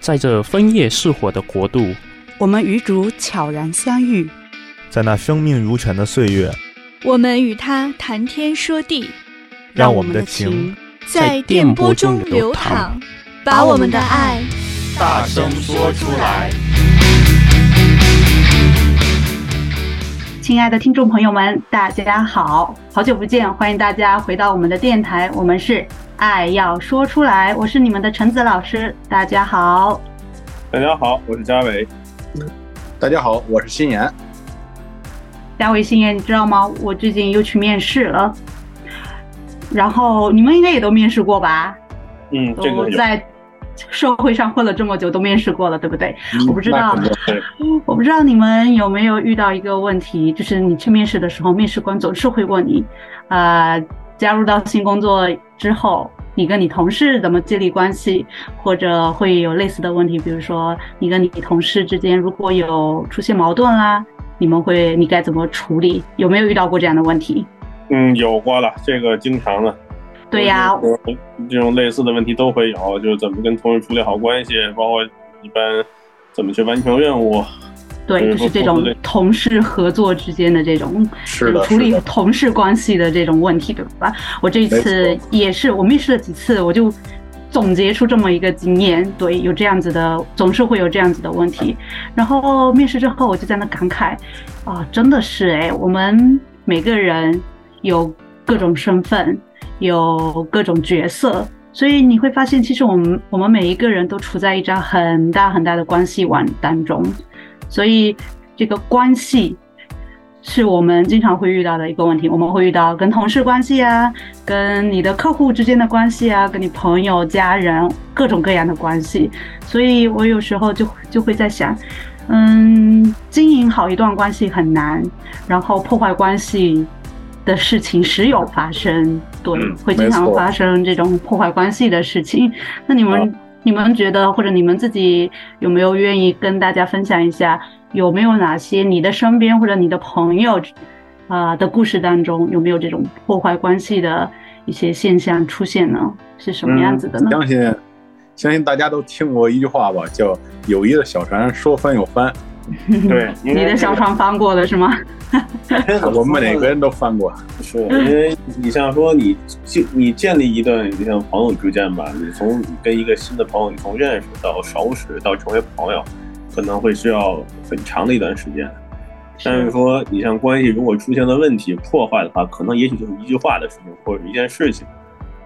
在这枫叶似火的国度，我们与主悄然相遇，在那生命如泉的岁月，我们与他谈天说地，让我们的情在电波中流淌，把我们的爱大声说出来。亲爱的听众朋友们，大家好，好久不见，欢迎大家回到我们的电台，我们是。爱要说出来，我是你们的橙子老师，大家好。大家好，我是嘉伟。大家好，我是心妍。嘉伟、心妍，你知道吗？我最近又去面试了。然后你们应该也都面试过吧？嗯，这个在社会上混了这么久，都面试过了，对不对？嗯、我不知道，我不知道你们有没有遇到一个问题，就是你去面试的时候，面试官总是会问你，啊、呃。加入到新工作之后，你跟你同事怎么建立关系，或者会有类似的问题，比如说你跟你同事之间如果有出现矛盾啦，你们会你该怎么处理？有没有遇到过这样的问题？嗯，有过了，这个经常的。对呀，这种类似的问题都会有，就是怎么跟同事处理好关系，包括一般怎么去完成任务。对，就是这种同事合作之间的这种是的，处理同事关系的这种问题，对吧？我这一次也是，我面试了几次，我就总结出这么一个经验。对，有这样子的，总是会有这样子的问题。然后面试之后，我就在那感慨啊，真的是哎，我们每个人有各种身份，有各种角色，所以你会发现，其实我们我们每一个人都处在一张很大很大的关系网当中。所以，这个关系是我们经常会遇到的一个问题。我们会遇到跟同事关系啊，跟你的客户之间的关系啊，跟你朋友、家人各种各样的关系。所以我有时候就就会在想，嗯，经营好一段关系很难，然后破坏关系的事情时有发生，对，会经常发生这种破坏关系的事情。那你们？你们觉得，或者你们自己有没有愿意跟大家分享一下，有没有哪些你的身边或者你的朋友，啊、呃、的故事当中，有没有这种破坏关系的一些现象出现呢？是什么样子的呢？嗯、相信，相信大家都听过一句话吧，叫“友谊的小船说翻又翻”。对，你的小船翻过了是吗？我们每个人都翻过。是因为你像说你建你建立一段你像朋友之间吧，你从跟一个新的朋友，你从认识到熟识到成为朋友，可能会需要很长的一段时间。但是说你像关系如果出现了问题破坏的话，可能也许就是一句话的事情或者一件事情。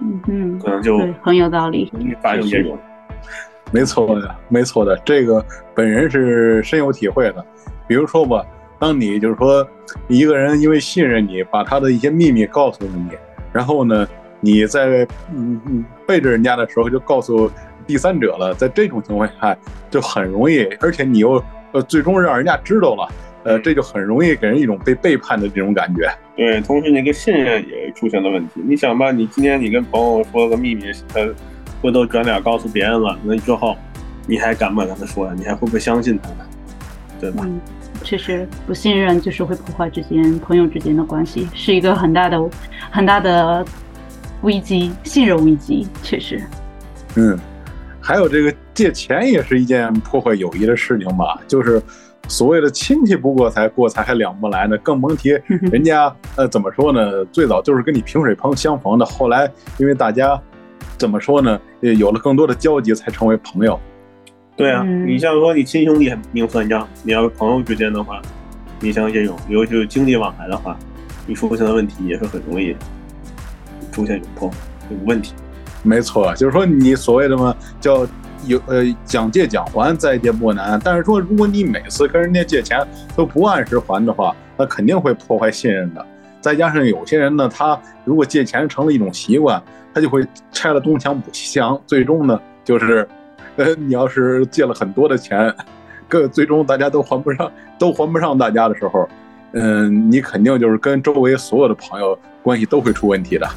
嗯嗯，可能就很有道理，发生这种。没错的，没错的，这个本人是深有体会的。比如说吧，当你就是说一个人因为信任你，把他的一些秘密告诉了你，然后呢，你在嗯嗯背着人家的时候就告诉第三者了，在这种情况下就很容易，而且你又呃最终让人家知道了，呃，这就很容易给人一种被背叛的这种感觉。对，同时那个信任也出现了问题。你想吧，你今天你跟朋友说了个秘密，他。回头转脸告诉别人了，那之后你还敢不敢跟他说呀？你还会不会相信他呢？对吧？嗯，确实，不信任就是会破坏之间朋友之间的关系，是一个很大的、很大的危机，信任危机，确实。嗯，还有这个借钱也是一件破坏友谊的事情吧？就是所谓的亲戚不过财，过财还两不来呢，更甭提 人家呃怎么说呢？最早就是跟你萍水旁相逢的，后来因为大家。怎么说呢？有了更多的交集，才成为朋友。对啊，嗯、你像说你亲兄弟明算账，你要是朋友之间的话，你像这种尤其是经济往来的话，你出现的问题也是很容易出现有破有问题。没错，就是说你所谓的嘛，叫有呃讲借讲还，再借不难。但是说，如果你每次跟人家借钱都不按时还的话，那肯定会破坏信任的。再加上有些人呢，他如果借钱成了一种习惯。他就会拆了东墙补西墙，最终呢，就是，呃，你要是借了很多的钱，各最终大家都还不上，都还不上大家的时候，嗯，你肯定就是跟周围所有的朋友关系都会出问题的。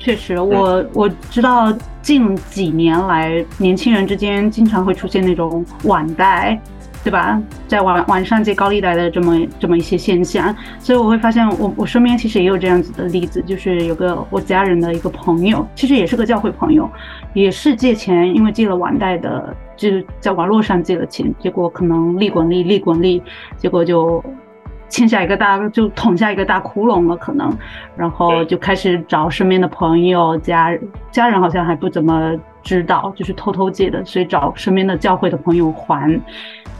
确实，我我知道近几年来，年轻人之间经常会出现那种网贷。对吧？在网网上借高利贷的这么这么一些现象，所以我会发现我，我我身边其实也有这样子的例子，就是有个我家人的一个朋友，其实也是个教会朋友，也是借钱，因为借了网贷的，就是在网络上借了钱，结果可能利滚利，利滚利，结果就欠下一个大，就捅下一个大窟窿了，可能，然后就开始找身边的朋友、家人，家人好像还不怎么知道，就是偷偷借的，所以找身边的教会的朋友还，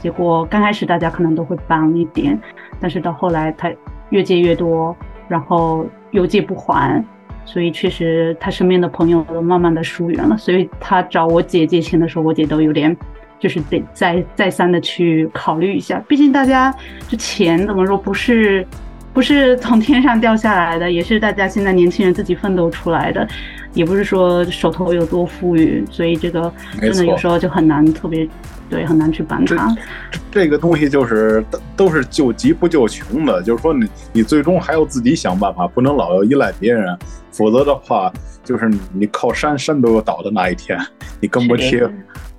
结果刚开始大家可能都会帮一点，但是到后来他越借越多，然后又借不还。所以确实，他身边的朋友都慢慢的疏远了。所以他找我姐借钱的时候，我姐都有点，就是得再再三的去考虑一下。毕竟大家这钱怎么说，不是不是从天上掉下来的，也是大家现在年轻人自己奋斗出来的，也不是说手头有多富裕。所以这个真的有时候就很难特别。对，很难去帮他。这这个东西就是都都是救急不救穷的，就是说你你最终还要自己想办法，不能老要依赖别人，否则的话，就是你靠山山都有倒的那一天，你更不听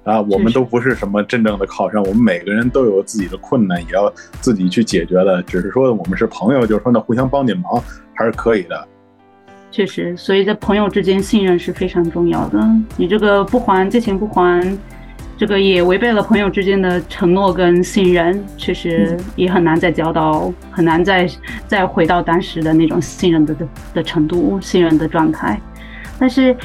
啊，我们都不是什么真正的靠山，我们每个人都有自己的困难，也要自己去解决的。只是说我们是朋友，就是说那互相帮点忙还是可以的。确实，所以在朋友之间信任是非常重要的。你这个不还借钱不还。这个也违背了朋友之间的承诺跟信任，确实也很难再交到，很难再再回到当时的那种信任的的的程度，信任的状态。但是，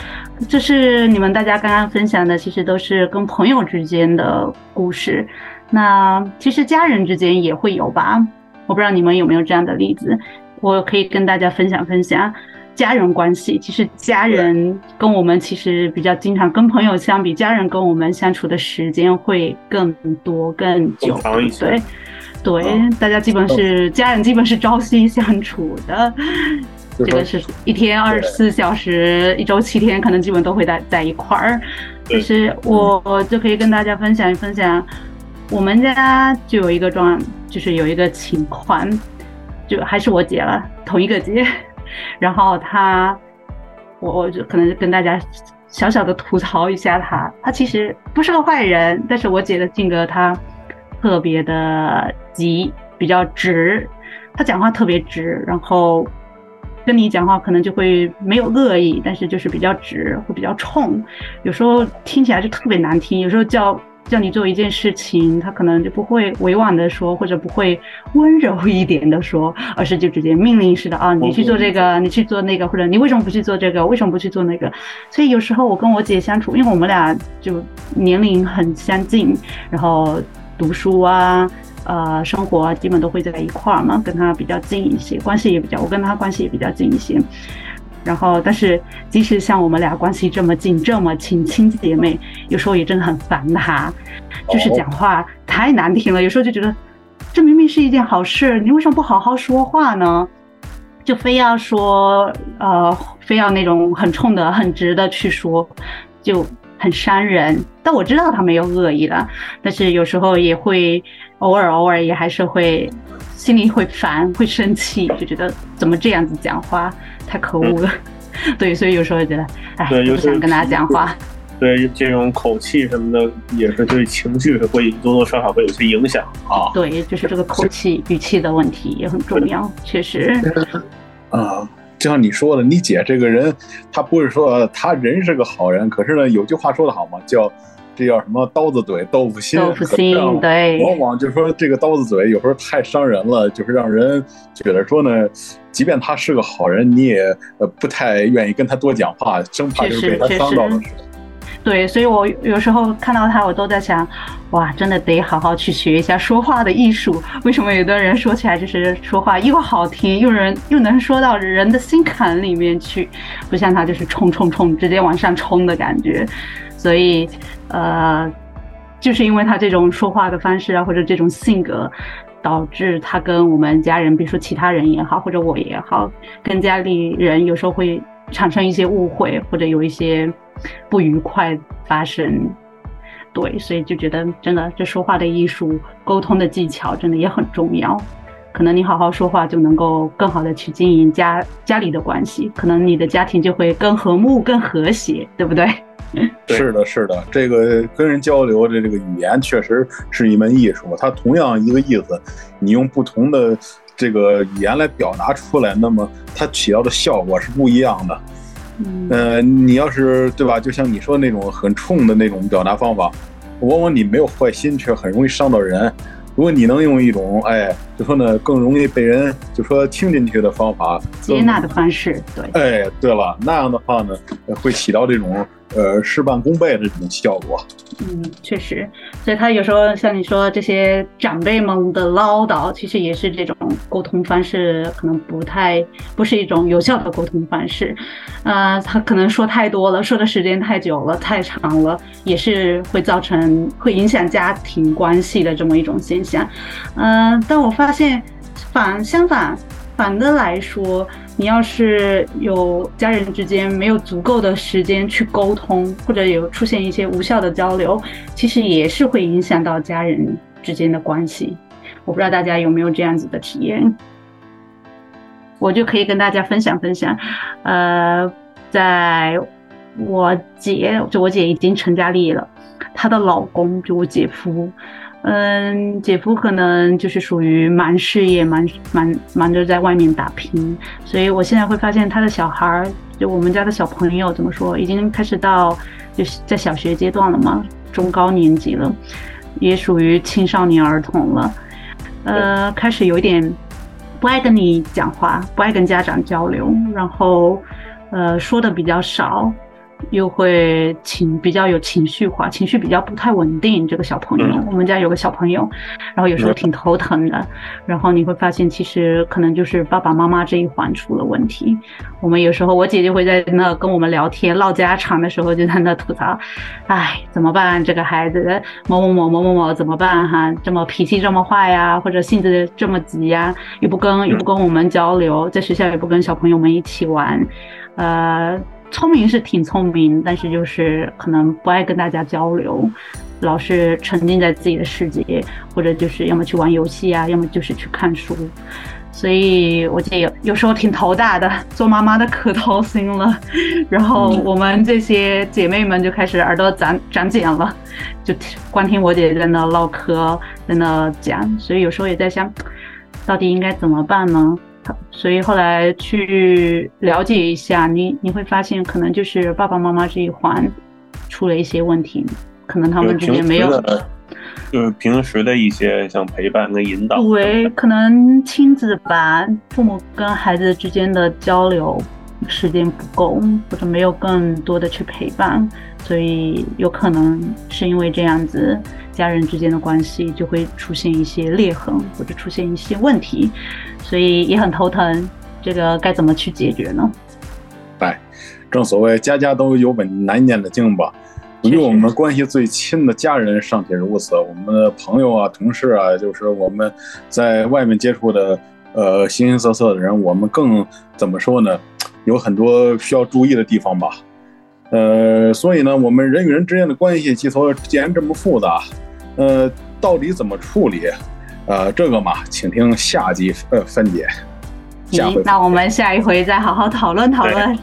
这是你们大家刚刚分享的，其实都是跟朋友之间的故事。那其实家人之间也会有吧？我不知道你们有没有这样的例子，我可以跟大家分享分享。家人关系，其实家人跟我们其实比较经常跟朋友相比，家人跟我们相处的时间会更多更久，对，对，大家基本是家人，基本是朝夕相处的，这个是一天二十四小时，一周七天，可能基本都会在在一块儿。其实我就可以跟大家分享一分享，我们家就有一个状，就是有一个情况，就还是我姐了，同一个姐。然后他，我我就可能跟大家小小的吐槽一下他，他其实不是个坏人，但是我姐的性格他特别的急，比较直，他讲话特别直，然后跟你讲话可能就会没有恶意，但是就是比较直，会比较冲，有时候听起来就特别难听，有时候叫。叫你做一件事情，他可能就不会委婉的说，或者不会温柔一点的说，而是就直接命令式的啊，你去做这个，你去做那个，或者你为什么不去做这个？为什么不去做那个？所以有时候我跟我姐相处，因为我们俩就年龄很相近，然后读书啊，呃，生活啊，基本都会在一块儿嘛，跟她比较近一些，关系也比较，我跟她关系也比较近一些。然后，但是即使像我们俩关系这么近，这么亲，亲姐妹，有时候也真的很烦他，就是讲话太难听了。有时候就觉得，这明明是一件好事，你为什么不好好说话呢？就非要说，呃，非要那种很冲的、很直的去说，就很伤人。但我知道他没有恶意了，但是有时候也会偶尔偶尔也还是会心里会烦、会生气，就觉得怎么这样子讲话。太可恶了，嗯、对，所以有时候觉得，哎，不想跟大家讲话。对，这种口气什么的，也是对情绪会多多少少会有些影响啊。对，就是这个口气、语气的问题也很重要，确实。啊，就像你说的，你姐这个人，她不是说她人是个好人，可是呢，有句话说得好嘛，叫。这叫什么刀子嘴豆腐心？豆腐心，对，往往就是说这个刀子嘴有时候太伤人了，就是让人觉得说呢，即便他是个好人，你也呃不太愿意跟他多讲话，生怕就是被他伤到了。对，所以我有时候看到他，我都在想，哇，真的得好好去学一下说话的艺术。为什么有的人说起来就是说话又好听，又人又能说到人的心坎里面去，不像他就是冲冲冲，直接往上冲的感觉。所以，呃，就是因为他这种说话的方式啊，或者这种性格，导致他跟我们家人，比如说其他人也好，或者我也好，跟家里人有时候会产生一些误会，或者有一些不愉快发生。对，所以就觉得真的，这说话的艺术、沟通的技巧，真的也很重要。可能你好好说话，就能够更好的去经营家家里的关系，可能你的家庭就会更和睦、更和谐，对不对？是的，是的，这个跟人交流的这个语言确实是一门艺术。它同样一个意思，你用不同的这个语言来表达出来，那么它起到的效果是不一样的。嗯，呃，你要是对吧，就像你说的那种很冲的那种表达方法，往往你没有坏心，却很容易伤到人。如果你能用一种，哎，就说呢，更容易被人就说听进去的方法，接纳的方式，对，哎，对了，那样的话呢，会起到这种呃事半功倍的这种效果。嗯，确实，所以他有时候像你说这些长辈们的唠叨，其实也是这种沟通方式可能不太不是一种有效的沟通方式。呃，他可能说太多了，说的时间太久了，太长了，也是会造成会影响家庭关系的这么一种现象。嗯、但我发现反相反反的来说。你要是有家人之间没有足够的时间去沟通，或者有出现一些无效的交流，其实也是会影响到家人之间的关系。我不知道大家有没有这样子的体验，我就可以跟大家分享分享。呃，在我姐，就我姐已经成家立业了，她的老公就我姐夫。嗯，姐夫可能就是属于忙事业，忙忙忙着在外面打拼，所以我现在会发现他的小孩儿，就我们家的小朋友怎么说，已经开始到就是在小学阶段了嘛，中高年级了，也属于青少年儿童了，呃，开始有一点不爱跟你讲话，不爱跟家长交流，然后呃说的比较少。又会情比较有情绪化，情绪比较不太稳定。这个小朋友，嗯、我们家有个小朋友，然后有时候挺头疼的。然后你会发现，其实可能就是爸爸妈妈这一环出了问题。我们有时候，我姐姐会在那跟我们聊天唠家常的时候，就在那吐槽：“哎，怎么办？这个孩子某某某某某某怎么办？哈，这么脾气这么坏呀，或者性子这么急呀，又不跟又不跟我们交流，在学校也不跟小朋友们一起玩，呃。”聪明是挺聪明，但是就是可能不爱跟大家交流，老是沉浸在自己的世界，或者就是要么去玩游戏啊，要么就是去看书。所以我姐有有时候挺头大的，做妈妈的可操心了。然后我们这些姐妹们就开始耳朵长长茧了，就光听我姐在那唠嗑，在那讲。所以有时候也在想，到底应该怎么办呢？所以后来去了解一下，你你会发现，可能就是爸爸妈妈这一环出了一些问题，可能他们之间没有，就是平时的一些像陪伴跟引导，对，可能亲子吧，父母跟孩子之间的交流时间不够，或者没有更多的去陪伴，所以有可能是因为这样子。家人之间的关系就会出现一些裂痕，或者出现一些问题，所以也很头疼。这个该怎么去解决呢？哎，正所谓家家都有本难念的经吧。与我们关系最亲的家人尚且如此，我们的朋友啊、同事啊，就是我们在外面接触的呃形形色色的人，我们更怎么说呢？有很多需要注意的地方吧。呃，所以呢，我们人与人之间的关系，既说既然这么复杂，呃，到底怎么处理？呃，这个嘛，请听下集呃分解。下回，那我们下一回再好好讨论讨论。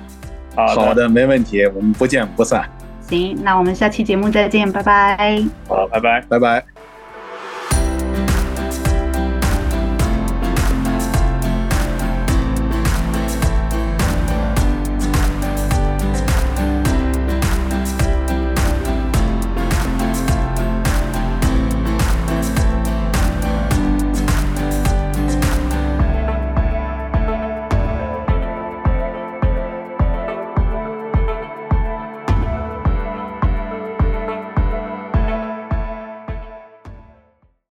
好的，好的，没问题，我们不见不散。行，那我们下期节目再见，拜拜。好，拜拜，拜拜。